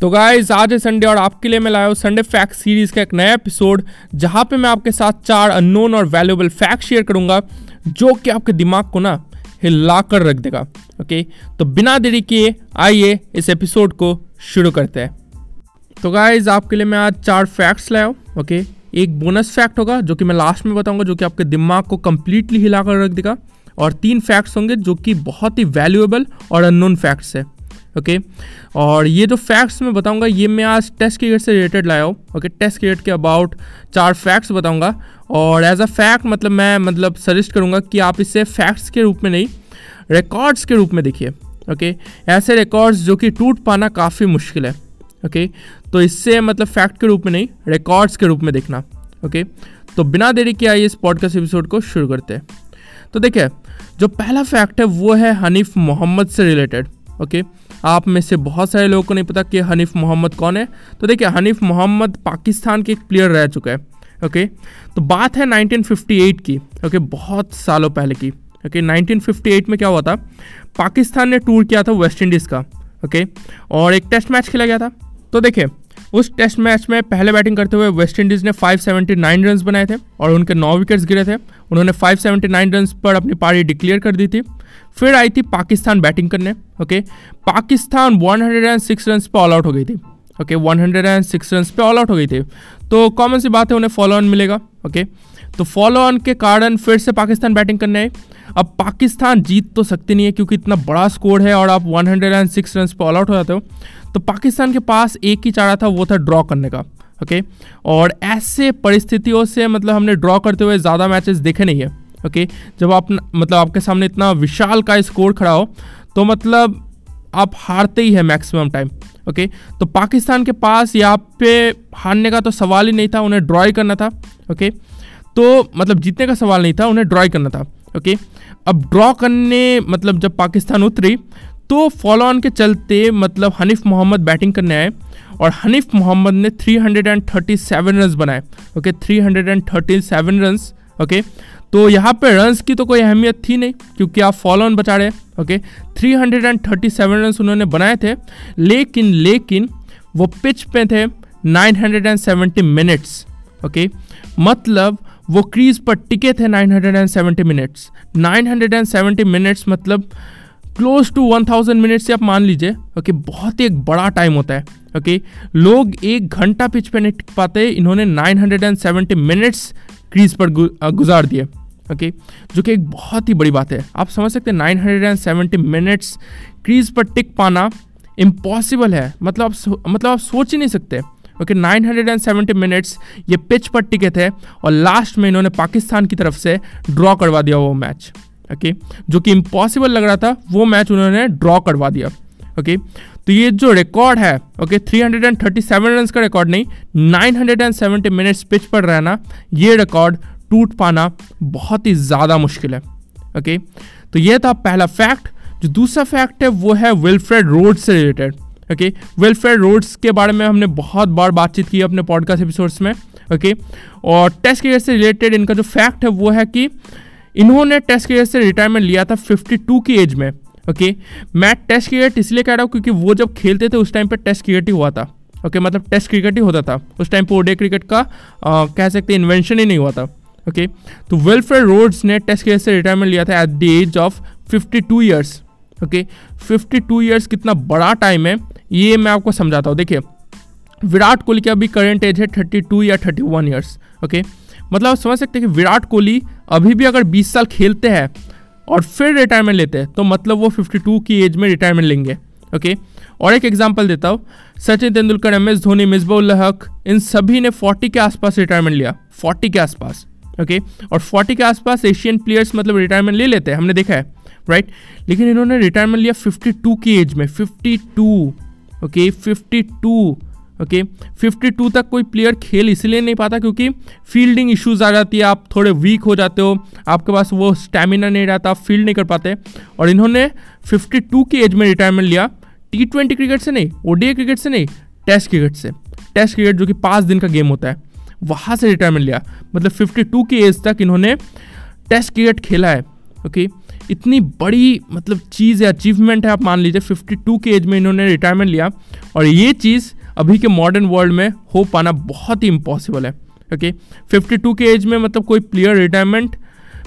तो गाइज़ आज है संडे और आपके लिए मैं लाया हूँ संडे फैक्ट सीरीज़ का एक नया एपिसोड जहाँ पे मैं आपके साथ चार अननोन और वैल्यूएबल फैक्ट शेयर करूँगा, जो कि आपके दिमाग को ना हिला कर रख देगा। ओके तो बिना देरी किए, आइए इस एपिसोड को शुरू करते हैं। तो गाइज़ आपके लिए मैं आज चार फैक्ट्स लाया हूँ। ओके एक बोनस फैक्ट होगा, जो कि मैं लास्ट में बताऊँगा, जो कि आपके दिमाग को कंप्लीटली हिला कर रख देगा। और तीन फैक्ट्स होंगे, जो कि बहुत ही वैल्यूएबल और अननोन फैक्ट्स है। ओके और ये जो फैक्ट्स मैं बताऊँगा, ये मैं आज टेस्ट क्रिकेट से रिलेटेड लाया हूँ। ओके टेस्ट क्रिकेट के अबाउट चार फैक्ट्स बताऊँगा। और एज अ फैक्ट मतलब मैं मतलब सजेस्ट करूँगा कि आप इसे फैक्ट्स के रूप में नहीं रिकॉर्ड्स के रूप में देखिए। ओके ऐसे रिकॉर्ड्स जो कि टूट पाना काफ़ी मुश्किल है। ओके तो इससे मतलब फैक्ट के रूप में नहीं रिकॉर्ड्स के रूप में देखना। ओके तो बिना देरी के आइए इस पॉडकास्ट एपिसोड को शुरू करते हैं। तो देखिए, जो पहला फैक्ट है, वो है हनीफ मोहम्मद से रिलेटेड ओके आप में से बहुत सारे लोगों को नहीं पता कि हनीफ मोहम्मद कौन है। तो देखिए, हनीफ मोहम्मद पाकिस्तान के एक प्लेयर रह चुका है ओके तो बात है 1958 की ओके बहुत सालों पहले की ओके 1958 में क्या हुआ था? पाकिस्तान ने टूर किया था वेस्ट इंडीज़ का ओके और एक टेस्ट मैच खेला गया था। तो देखिए उस टेस्ट मैच में पहले बैटिंग करते हुए वेस्ट इंडीज़ ने 579 रन्स बनाए थे और उनके नौ विकेट्स गिरे थे। उन्होंने 579 रन्स पर अपनी पारी डिक्लेयर कर दी थी। फिर आई थी पाकिस्तान बैटिंग करने ओके पाकिस्तान 106 रन्स पर ऑल आउट हो गई थी ओके 106 रन्स पे ऑल आउट हो गई थी। तो कॉमन सी बात है, उन्हें फॉलो ऑन मिलेगा ओके तो फॉलो ऑन के कारण फिर से पाकिस्तान बैटिंग करने आए अब पाकिस्तान जीत तो सकती नहीं है क्योंकि इतना बड़ा स्कोर है और आप 106 रन्स पर ऑल आउट हो जाते हो। तो पाकिस्तान के पास एक ही चारा था, वो था ड्रॉ करने का ओके और ऐसे परिस्थितियों से मतलब हमने ड्रॉ करते हुए ज़्यादा मैचेस देखे नहीं है ओके जब आप मतलब आपके सामने इतना विशाल का स्कोर खड़ा हो तो मतलब आप हारते ही है मैक्सिमम टाइम ओके तो पाकिस्तान के पास यहाँ पे हारने का तो सवाल ही नहीं था, उन्हें ड्रॉ करना था ओके तो मतलब जीतने का सवाल नहीं था, उन्हें ड्रॉ करना था। ओके अब ड्रॉ करने मतलब जब पाकिस्तान उतरी तो फॉलो ऑन के चलते मतलब हनीफ मोहम्मद बैटिंग करने आए, और हनीफ मोहम्मद ने 337 रन्स बनाए ओके 337 रन्स ओके तो यहाँ पे रन्स की तो कोई अहमियत थी नहीं, क्योंकि आप फॉलो ऑन बचा रहे ओके 337 रन्स उन्होंने बनाए थे, लेकिन लेकिन वो पिच पे थे 970 मिनट्स ओके मतलब वो क्रीज पर टिके थे 970 मिनट्स। 970 मिनट्स मतलब क्लोज टू 1000 मिनट्स से आप मान लीजिए, ओके, बहुत ही एक बड़ा टाइम होता है, ओके। लोग एक घंटा पिच पे नहीं टिक पाते, इन्होंने 970 मिनट्स क्रीज पर गुजार दिए, ओके। जो कि एक बहुत ही बड़ी बात है। आप समझ सकते हैं, nine hundred and seventy minutes crease पर टिक पाना इम्पॉसिबल है। मतलब आप मतलब आप सोच ही नहीं सकते। Okay nine hundred and minutes ये पिच पर टिके थे और लास्ट में इन्होंने पाकिस्तान की तरफ़ से ड्रॉ करवा दिया वो मैच ओके जो कि इम्पॉसिबल लग रहा था, वो मैच उन्होंने ड्रॉ करवा दिया ओके तो ये जो रिकॉर्ड है ओके 337 रन का रिकॉर्ड नहीं 970 मिनट्स पिच पर रहना, ये रिकॉर्ड टूट पाना बहुत ही ज़्यादा मुश्किल है ओके तो ये था पहला फैक्ट जो दूसरा फैक्ट है, वो है विल्फ्रेड रोड से रिलेटेड ओके वेलफेयर रोड्स के बारे में हमने बहुत बार बातचीत की अपने पॉडकास्ट एपिसोड्स में ओके okay? और टेस्ट क्रिकेट से रिलेटेड इनका जो फैक्ट है वो है कि इन्होंने टेस्ट क्रिकेट से रिटायरमेंट लिया था 52 की एज में ओके okay? मैं टेस्ट क्रिकेट इसलिए कह रहा हूँ क्योंकि वो जब खेलते थे उस टाइम पर टेस्ट क्रिकेट ही हुआ था ओके okay? मतलब टेस्ट क्रिकेट ही होता था उस टाइम पर ओडे क्रिकेट का आ, कह सकते इन्वेंशन ही नहीं हुआ था ओके तो वेलफेयर रोड्स ने टेस्ट क्रिकेट से रिटायरमेंट लिया था at the age of 52 years okay 52 years कितना बड़ा टाइम है ये मैं आपको समझाता हूँ। देखिए, विराट कोहली की अभी करंट एज है 32 या 31 ईयर्स ओके मतलब समझ सकते हैं कि विराट कोहली अभी भी अगर 20 साल खेलते हैं और फिर रिटायरमेंट लेते हैं तो मतलब वो 52 की एज में रिटायरमेंट लेंगे ओके और एक एग्जांपल देता हूँ। सचिन तेंदुलकर एम एस धोनी मिसबा हक इन सभी ने 40 के आसपास रिटायरमेंट लिया 40 के आसपास ओके और 40 के आसपास एशियन प्लेयर्स मतलब रिटायरमेंट ले लेते हैं, हमने देखा है राइट लेकिन इन्होंने रिटायरमेंट लिया 52 की एज में 52 ओके 52 ओके 52 तक कोई प्लेयर खेल इसलिए नहीं पाता क्योंकि फील्डिंग इश्यूज़ आ जाती है, आप थोड़े वीक हो जाते हो, आपके पास वो स्टेमिना नहीं रहता आप फ़ील्ड नहीं कर पाते। और इन्होंने 52 की एज में रिटायरमेंट लिया टी ट्वेंटी क्रिकेट से नहीं ओडीए क्रिकेट से नहीं टेस्ट क्रिकेट से। टेस्ट क्रिकेट जो कि पाँच दिन का गेम होता है, वहाँ से रिटायरमेंट लिया। मतलब 52 की एज तक इन्होंने टेस्ट क्रिकेट खेला है, ओके। इतनी बड़ी मतलब चीज़ है अचीवमेंट है, आप मान लीजिए 52 के एज में इन्होंने रिटायरमेंट लिया और ये चीज़ अभी के मॉडर्न वर्ल्ड में हो पाना बहुत ही इम्पॉसिबल है ओके okay? 52 के एज में मतलब कोई प्लेयर रिटायरमेंट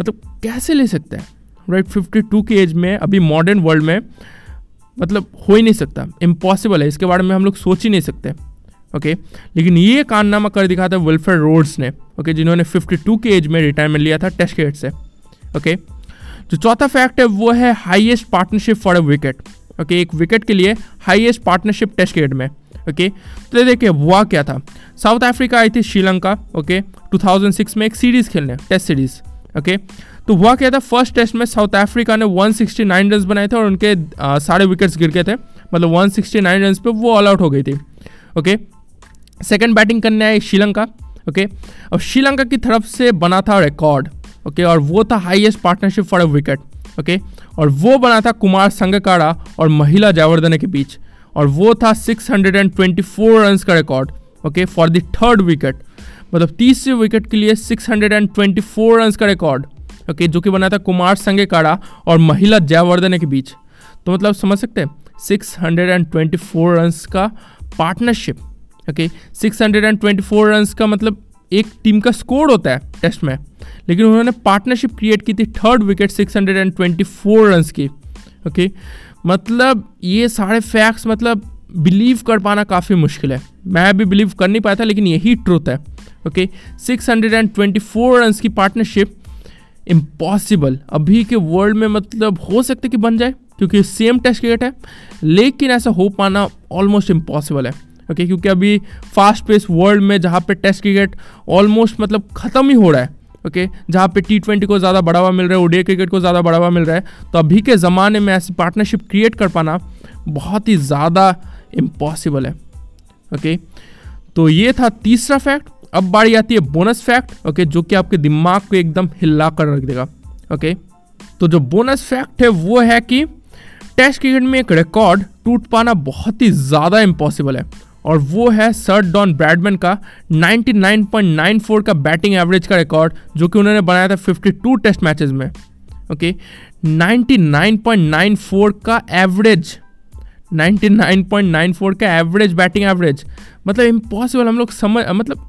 मतलब कैसे ले सकता है राइट फिफ्टी टू के एज में, अभी मॉडर्न वर्ल्ड में मतलब हो ही नहीं सकता इम्पॉसिबल है, इसके बारे में हम लोग सोच ही नहीं सकते ओके okay? लेकिन ये कारनामा कर दिखा था वेलफेयर रोड्स ने ओके okay? जिन्होंने 52 के एज में रिटायरमेंट लिया था टेस्ट क्रिकेट से ओके okay? जो चौथा फैक्ट है, वो है highest partnership for a wicket okay एक विकेट के लिए हाईएस्ट पार्टनरशिप टेस्ट क्रिकेट में. ओके तो देखिए, हुआ क्या था? साउथ अफ्रीका आई थी श्रीलंका ओके 2006 में एक सीरीज़ खेलने टेस्ट सीरीज़ ओके तो हुआ क्या था? फ़र्स्ट टेस्ट में साउथ अफ्रीका ने 169 रन बनाए थे और उनके सारे विकेट्स गिर गए थे. मतलब 169 रन पे वो ऑल आउट हो गई थी. ओके सेकंड बैटिंग करने आए श्रीलंका. ओके और श्रीलंका की तरफ़ से बना था रिकॉर्ड ओके और वो था highest partnership for a wicket okay और वो बना था कुमार संगकारा और महिला जयवर्धन के बीच. और वो था 624 रन्स का record okay for the third wicket मतलब तीसरे विकेट के लिए 624 रन्स का रिकॉर्ड ओके okay, जो कि बना था कुमार संगेकाड़ा और महिला जयवर्धन के बीच. तो मतलब समझ सकते हैं? 624 रन्स का पार्टनरशिप ओके 624 रन्स का मतलब एक टीम का स्कोर होता है टेस्ट में. लेकिन उन्होंने पार्टनरशिप क्रिएट की थी थर्ड विकेट 624 रन्स की ओके मतलब ये सारे फैक्ट्स मतलब बिलीव कर पाना काफ़ी मुश्किल है। मैं भी बिलीव कर नहीं पाया था, लेकिन यही ट्रुथ है okay six hundred and twenty four run की पार्टनरशिप इम्पॉसिबल अभी के वर्ल्ड में मतलब हो सकता कि बन जाए, क्योंकि सेम टेस्ट क्रिकेट है, लेकिन ऐसा हो पाना ऑलमोस्ट इम्पॉसिबल है ओके क्योंकि अभी फास्ट पेस वर्ल्ड में जहाँ पे टेस्ट क्रिकेट ऑलमोस्ट मतलब ख़त्म ही हो रहा है ओके, जहाँ पे टी ट्वेंटी को ज़्यादा बढ़ावा मिल रहा है, ओडीआई क्रिकेट को ज़्यादा बढ़ावा मिल रहा है तो अभी के ज़माने में ऐसी पार्टनरशिप क्रिएट कर पाना बहुत ही ज़्यादा इम्पॉसिबल है, ओके? तो ये था तीसरा फैक्ट अब बारी आती है बोनस फैक्ट ओके, जो कि आपके दिमाग को एकदम हिला कर रख देगा, ओके? तो जो बोनस फैक्ट है वो है कि टेस्ट क्रिकेट में एक रिकॉर्ड टूट पाना बहुत ही ज़्यादा इम्पॉसिबल है। और वो है सर डॉन ब्रैडमैन का 99.94 का बैटिंग एवरेज का रिकॉर्ड जो कि उन्होंने बनाया था 52 टेस्ट मैचेस में। ओके 99.94 का एवरेज 99.94 का एवरेज बैटिंग एवरेज मतलब इम्पॉसिबल हम लोग समझ मतलब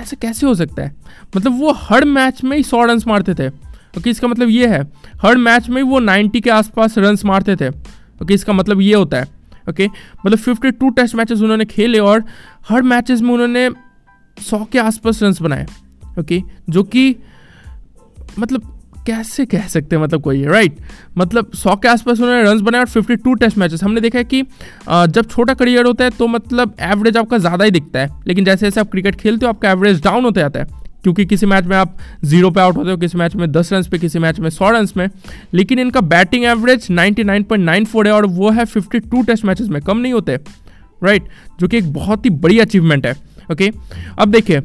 ऐसा कैसे हो सकता है? मतलब वो हर मैच में ही सौ रन मारते थे। ओके okay, इसका मतलब ये है हर मैच में वो 90 के आसपास रन मारते थे। ओके okay, इसका मतलब ये होता है। ओके मतलब 52 टेस्ट मैचेस उन्होंने खेले और हर मैचेस में उन्होंने 100 के आसपास रन बनाए। ओके जो कि मतलब कैसे कह सकते हैं? मतलब कोई राइट मतलब सौ के आसपास उन्होंने रन बनाए और 52 टेस्ट मैचेस हमने देखा है कि जब छोटा करियर होता है तो मतलब एवरेज आपका ज़्यादा ही दिखता है। लेकिन जैसे जैसे आप क्रिकेट खेलते हो, आपका एवरेज डाउन होता जाता है। क्योंकि किसी मैच में आप ज़ीरो पे आउट होते हो, किसी मैच में दस रन पे, किसी मैच में सौ रन में। लेकिन इनका बैटिंग एवरेज 99.94 है और वो है 52 टेस्ट मैचेस में, कम नहीं होते राइट जो कि एक बहुत ही बड़ी अचीवमेंट है ओके अब देखिए,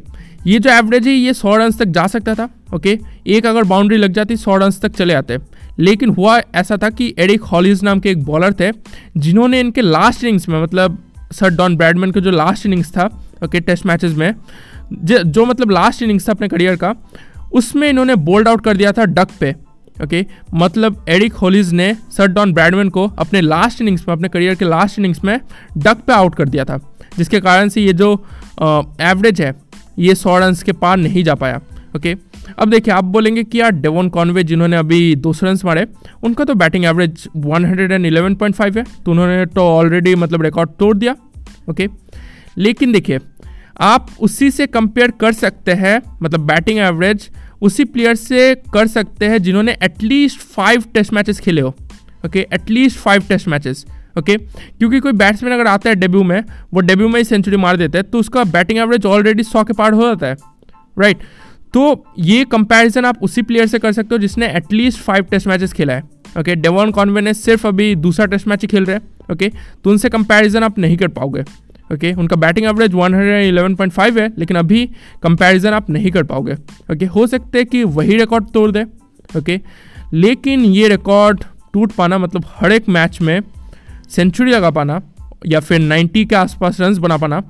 ये जो एवरेज है, ये सौ रन तक जा सकता था ओके एक अगर बाउंड्री लग जाती, सौ रन तक चले आते। लेकिन हुआ ऐसा था कि एरिक हॉलीज नाम के एक बॉलर थे, जिन्होंने इनके लास्ट इनिंग्स में मतलब सर डॉन ब्रैडमैन का जो लास्ट इनिंग्स था ओके टेस्ट मैचेस में जो मतलब लास्ट इनिंग्स था अपने करियर का, उसमें इन्होंने बोल्ड आउट कर दिया था डक पे ओके okay? मतलब एरिक होलीज ने सर डॉन ब्रैडमैन को अपने लास्ट इनिंग्स में, अपने करियर के लास्ट इनिंग्स में डक पे आउट कर दिया था, जिसके कारण से ये जो एवरेज है, ये सौ रन के पार नहीं जा पाया ओके okay? अब देखिए, आप बोलेंगे कि यार डेवोन कॉन्वे जिन्होंने अभी दो सौ रन मारे, उनका तो बैटिंग एवरेज 111.5 है तो उन्होंने तो ऑलरेडी मतलब रिकॉर्ड तोड़ दिया ओके लेकिन देखिए आप उसी से कंपेयर कर सकते हैं मतलब बैटिंग एवरेज उसी प्लेयर से कर सकते हैं जिन्होंने एटलीस्ट फाइव टेस्ट मैचेस खेले हो okay at least five test matches okay क्योंकि कोई बैट्समैन अगर आता है डेब्यू में, वो डेब्यू में ही सेंचुरी मार देता है तो उसका बैटिंग एवरेज ऑलरेडी सौ के पार हो जाता है राइट तो ये कंपैरिजन आप उसी प्लेयर से कर सकते हो जिसने एटलीस्ट फाइव टेस्ट मैचेस खेला है ओके डेवॉन कॉन्वे ने सिर्फ़ अभी दूसरा टेस्ट मैच ही खेल रहे हैं ओके तो उनसे कंपैरिजन आप नहीं कर पाओगे। ओके okay, उनका बैटिंग एवरेज 111.5 है लेकिन अभी कंपैरिजन आप नहीं कर पाओगे। ओके okay, हो सकते हैं कि वही रिकॉर्ड तोड़ दे। ओके okay, लेकिन ये रिकॉर्ड टूट पाना मतलब हर एक मैच में सेंचुरी लगा पाना या फिर 90 के आसपास रन बना पाना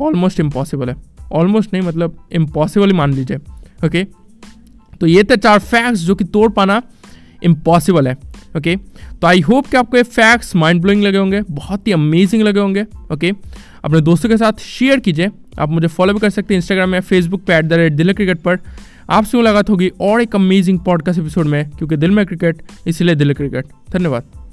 ऑलमोस्ट इम्पॉसिबल है। ऑलमोस्ट नहीं मतलब इम्पॉसिबल ही मान लीजिए। ओके तो ये थे चार फैक्ट्स जो कि तोड़ पाना इम्पॉसिबल है। ओके तो आई होप कि आपको ये फैक्ट्स माइंड ब्लोइंग लगे होंगे, बहुत ही अमेजिंग लगे होंगे ओके अपने दोस्तों के साथ शेयर कीजिए, आप मुझे फॉलो भी कर सकते हैं इंस्टाग्राम या फेसबुक पर एट द रेट दिल क्रिकेट पर। आपसे मुलाकात होगी और एक अमेजिंग पॉडकास्ट एपिसोड में, क्योंकि दिल में क्रिकेट इसलिए दिल क्रिकेट धन्यवाद।